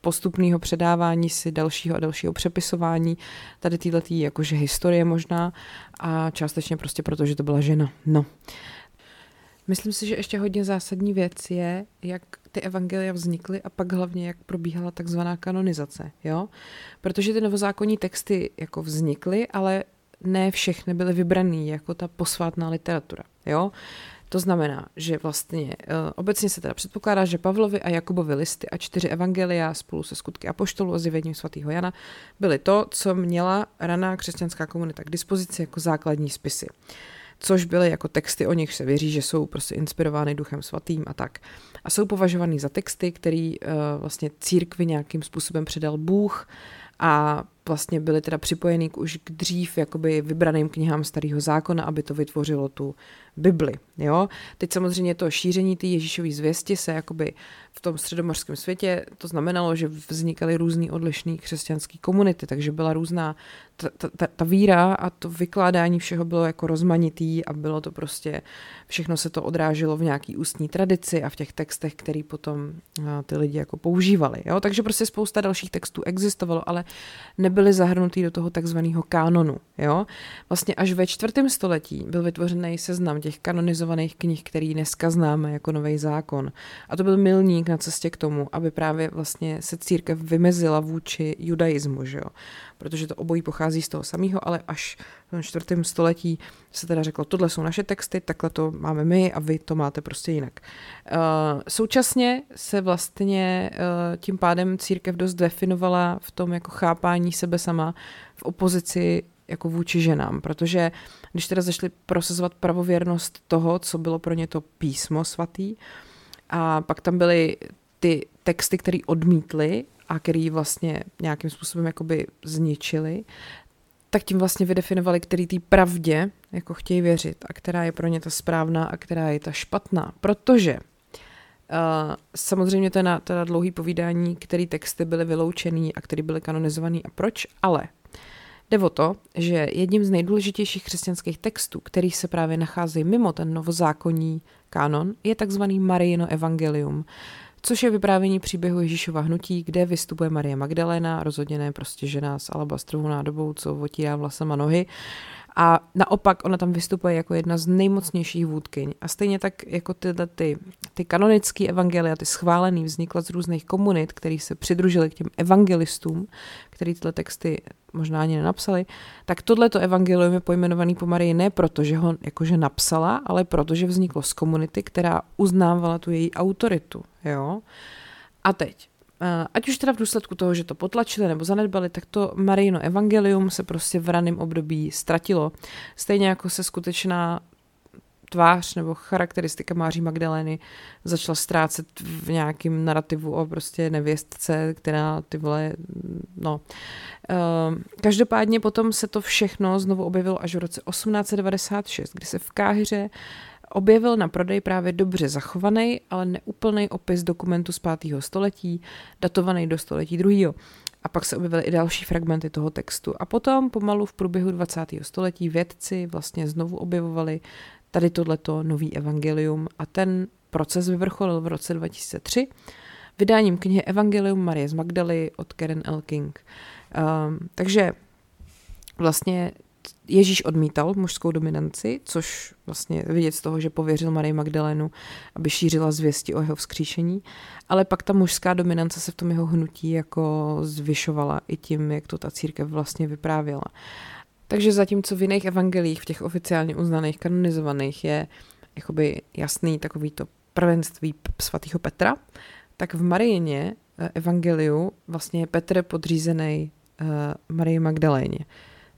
postupného předávání si dalšího a dalšího přepisování tady této jakože historie možná a částečně prostě proto, že to byla žena. No. Myslím si, že ještě hodně zásadní věc je, jak ty evangelia vznikly a pak hlavně, jak probíhala takzvaná kanonizace, jo? Protože ty novozákonní texty jako vznikly, ale ne všechny byly vybraný jako ta posvátná literatura, jo? To znamená, že vlastně uh, obecně se teda předpokládá, že Pavlovi a Jakubovi listy a čtyři evangelia spolu se skutky apoštolů a zjevením svatého Jana byly to, co měla raná křesťanská komunita k dispozici jako základní spisy. Což byly jako texty, o nich se věří, že jsou prostě inspirovány duchem svatým a tak. A jsou považovány za texty, který uh, vlastně církvi nějakým způsobem předal Bůh a vlastně byly teda připojeny k už k dřív jakoby vybraným knihám starého zákona, aby to vytvořilo tu Bibli. Jo? Teď samozřejmě to šíření té Ježíšové zvěsti se jakoby v tom středomořském světě, to znamenalo, že vznikaly různý odlišné křesťanské komunity, takže byla různá ta, ta, ta víra a to vykládání všeho bylo jako rozmanitý a bylo to prostě, všechno se to odráželo v nějaký ústní tradici a v těch textech, který potom ty lidi jako používali. Jo? Takže prostě spousta dalších textů existovalo, ale nebyly zahrnutý do toho takzvaného kánonu. Jo? Vlastně až ve čtvrtém století byl vytvořený seznam těch kanonizovaných knih, který dneska známe jako nový zákon. A to byl milník na cestě k tomu, aby právě vlastně se církev vymezila vůči judaismu, že jo? Protože to obojí pochází z toho samého, ale až v čtvrtém století se teda řeklo, tohle jsou naše texty, takhle to máme my a vy to máte prostě jinak. Uh, současně se vlastně uh, tím pádem církev dost definovala v tom jako chápání sebe sama v opozici jako vůči ženám, protože když teda zašli prosazovat pravověrnost toho, co bylo pro ně to písmo svatý, a pak tam byly ty texty, které odmítli a který vlastně nějakým způsobem jakoby zničili, tak tím vlastně vydefinovali, který té pravdě jako chtějí věřit a která je pro ně ta správná a která je ta špatná. Protože uh, samozřejmě to je na teda dlouhý povídání, který texty byly vyloučený a který byly kanonizovaný a proč, ale Jde o to, že jedním z nejdůležitějších křesťanských textů, který se právě nacházejí mimo ten novozákonní kánon, je takzvaný Marijino evangelium, což je vyprávění příběhu Ježíšova hnutí, kde vystupuje Marie Magdalena, rozhodně ne prostě žena s alabastrovou nádobou, co otírá vlasama nohy, a naopak ona tam vystupuje jako jedna z nejmocnějších vůdkyň. A stejně tak jako tyhle ty, ty kanonické evangelia, ty schválený, vznikla z různých komunit, který se přidružili k těm evangelistům, který tyhle texty možná ani nenapsali, tak tohleto evangelium je pojmenovaný po Marii ne proto, že ho jakože napsala, ale proto, že vzniklo z komunity, která uznávala tu její autoritu. Jo? A teď, ať už teda v důsledku toho, že to potlačili nebo zanedbali, tak to Marino evangelium se prostě v raném období ztratilo. Stejně jako se skutečná tvář nebo charakteristika Máří Magdalény začala ztrácet v nějakým narrativu o prostě nevěstce, která ty vole, no. Uh, každopádně potom se to všechno znovu objevilo až v roce 1896, kdy se v Káhyře objevil na prodej právě dobře zachovaný, ale neúplný opis dokumentu z 5. století, datovaný do století druhého. A pak se objevily i další fragmenty toho textu. A potom pomalu v průběhu 20. století vědci vlastně znovu objevovali tady tohleto nový evangelium a ten proces vyvrcholil v roce 2003 vydáním knihy Evangelium Marie z Magdaly od Karen L. King. Um, takže vlastně Ježíš odmítal mužskou dominanci, což vlastně vidět z toho, že pověřil Marii Magdalénu, aby šířila zvěsti o jeho vzkříšení, ale pak ta mužská dominance se v tom jeho hnutí jako zvyšovala i tím, jak to ta církev vlastně vyprávěla. Takže zatímco v jiných evangelích, v těch oficiálně uznaných, kanonizovaných je jakoby jasný takový to prvenství svatého Petra, tak v Marijině eh, evangeliu vlastně je Petr podřízený uh, Marii Magdaléně.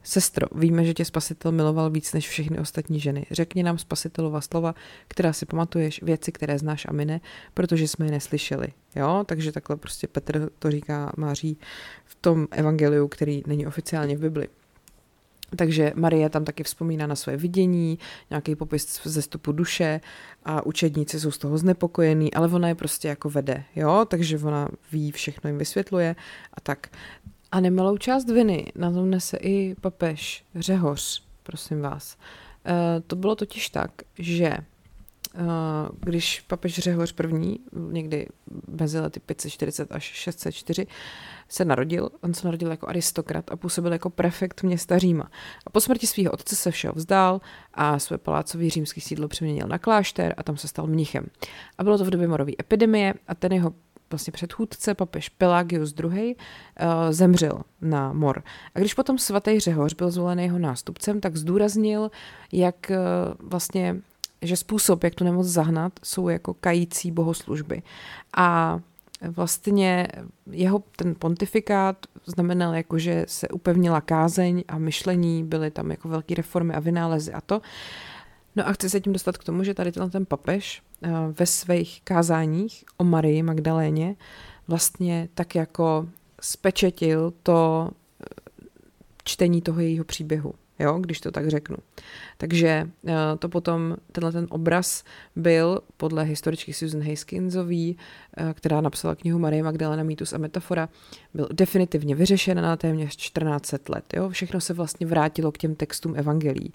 Sestro, víme, že tě spasitel miloval víc než všechny ostatní ženy. Řekni nám spasitelova slova, která si pamatuješ, věci, které znáš a my ne, protože jsme je neslyšeli. Jo, takže takhle prostě Petr to říká Máří v tom evangeliu, který není oficiálně v Bibli. takže Marie tam taky vzpomíná na své vidění, nějaký popis ze stupu duše a učedníci jsou z toho znepokojení, ale ona je prostě jako vede, jo, takže ona ví, všechno jim vysvětluje a tak. A nemalou část viny na tom nese i papež Řehoř, prosím vás. E, to bylo totiž tak, že e, když papež Řehoř první, někdy mezi lety 540 až 604, se narodil, on se narodil jako aristokrat a působil jako prefekt města Říma. A po smrti svého otce se všeho vzdál a své palácový římský sídlo přeměnil na klášter a tam se stal mnichem. A bylo to v době morové epidemie a ten jeho vlastně předchůdce, papež Pelagius II., eh, zemřel na mor. A když potom svatý Řehoř byl zvolen jeho nástupcem, tak zdůraznil, jak uh, vlastně že způsob, jak tu nemoc zahnat, jsou jako kající bohoslužby. A vlastně jeho ten pontifikát znamenal jako, že se upevnila kázeň a myšlení, byly tam jako velké reformy a vynálezy a to. No a chci se tím dostat k tomu, že tady ten papež eh, ve svých kázáních o Marii Magdaléně vlastně tak jako spečetil to eh, čtení toho jejího příběhu jo, když to tak řeknu. Takže eh, to potom, tenhle ten obraz byl podle historičky Susan Haskinsový, eh, která napsala knihu Marie Magdalena Mýtus a metafora, byl definitivně vyřešen na téměř 14 let. Jo? Všechno se vlastně vrátilo k těm textům evangelií.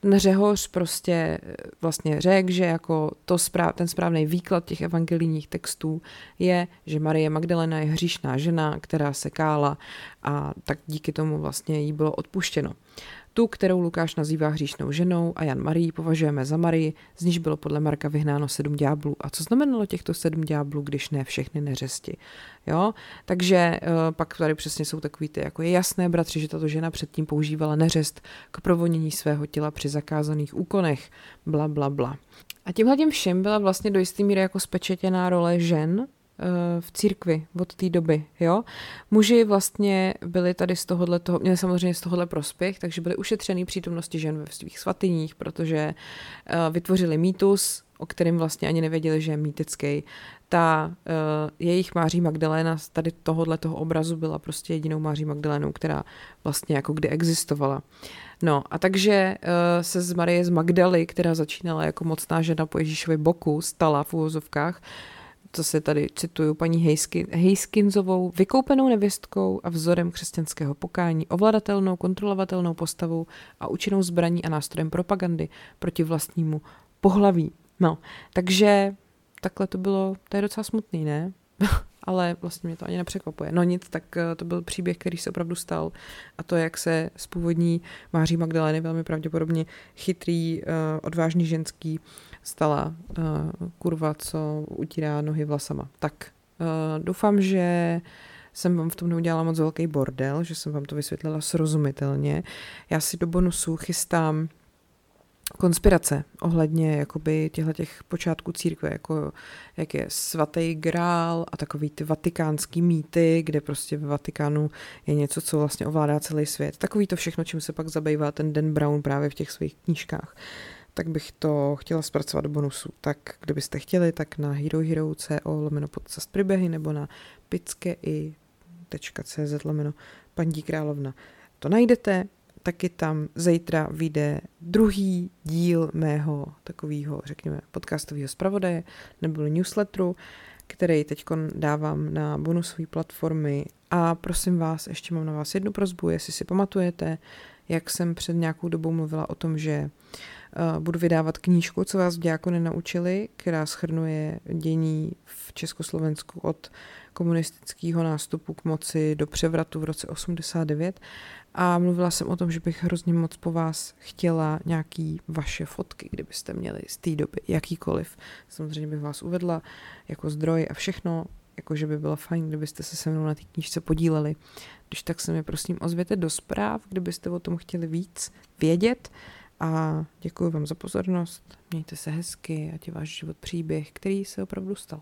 Ten Řehoř prostě eh, vlastně řekl, že jako to správ, ten správný výklad těch evangelijních textů je, že Marie Magdalena je hříšná žena, která se kála a tak díky tomu vlastně jí bylo odpuštěno. Tu, kterou Lukáš nazývá hříšnou ženou a Jan Marii považujeme za Marii, z níž bylo podle Marka vyhnáno sedm ďáblů. A co znamenalo těchto sedm ďáblů, když ne všechny neřesti? Jo? Takže uh, pak tady přesně jsou takový ty, jako je jasné, bratři, že tato žena předtím používala neřest k provonění svého těla při zakázaných úkonech, bla, bla, bla. A tímhle tím všem byla vlastně do jisté míry jako spečetěná role žen v církvi od té doby, jo. Muži vlastně byli tady z tohohle toho, měli samozřejmě z tohohle prospěch, takže byli ušetřený přítomnosti žen ve svých svatyních, protože uh, vytvořili mýtus, o kterém vlastně ani nevěděli, že je mýtický. Ta uh, jejich Máří Magdaléna z tady tohohle toho obrazu byla prostě jedinou Máří Magdalénou, která vlastně jako kdy existovala. No a takže uh, se z Marie z Magdaly, která začínala jako mocná žena po Ježíšově boku, stala v úvozovkách to se tady cituju paní Hejskin, Hejskinzovou, vykoupenou nevěstkou a vzorem křesťanského pokání, ovladatelnou, kontrolovatelnou postavou a účinnou zbraní a nástrojem propagandy proti vlastnímu pohlaví. No, takže takhle to bylo, to je docela smutný, ne? ale vlastně mě to ani nepřekvapuje. No nic, tak eh, to byl příběh, který se opravdu stal a to, jak se z původní Máří Magdalény velmi pravděpodobně chytrý, eh, odvážný ženský stala uh, kurva, co utírá nohy vlasama. Tak doufám, že jsem vám v tom neudělala moc velký bordel, že jsem vám to vysvětlila srozumitelně. Já si do bonusu chystám konspirace ohledně jakoby těchto těch počátků církve, jako jak je svatý grál a takový ty vatikánský mýty, kde prostě ve Vatikánu je něco, co vlastně ovládá celý svět. Takový to všechno, čím se pak zabývá ten Dan Brown právě v těch svých knížkách tak bych to chtěla zpracovat do bonusu. Tak kdybyste chtěli, tak na herohero.co lomeno podcast příběhy nebo na pickei.cz lomeno paní královna. To najdete, taky tam zítra vyjde druhý díl mého takového, řekněme, podcastového zpravodaje nebo newsletteru, který teď dávám na bonusové platformy. A prosím vás, ještě mám na vás jednu prozbu, jestli si pamatujete, jak jsem před nějakou dobou mluvila o tom, že uh, budu vydávat knížku, co vás v Dějáku nenaučili, která schrnuje dění v Československu od komunistického nástupu k moci do převratu v roce 89 a mluvila jsem o tom, že bych hrozně moc po vás chtěla nějaký vaše fotky, kdybyste měli z té doby, jakýkoliv. Samozřejmě bych vás uvedla jako zdroj a všechno, jakože by bylo fajn, kdybyste se se mnou na té knížce podíleli. Když tak se mi prosím ozvěte do zpráv, kdybyste o tom chtěli víc vědět. A děkuji vám za pozornost, mějte se hezky, ať je váš život příběh, který se opravdu stal.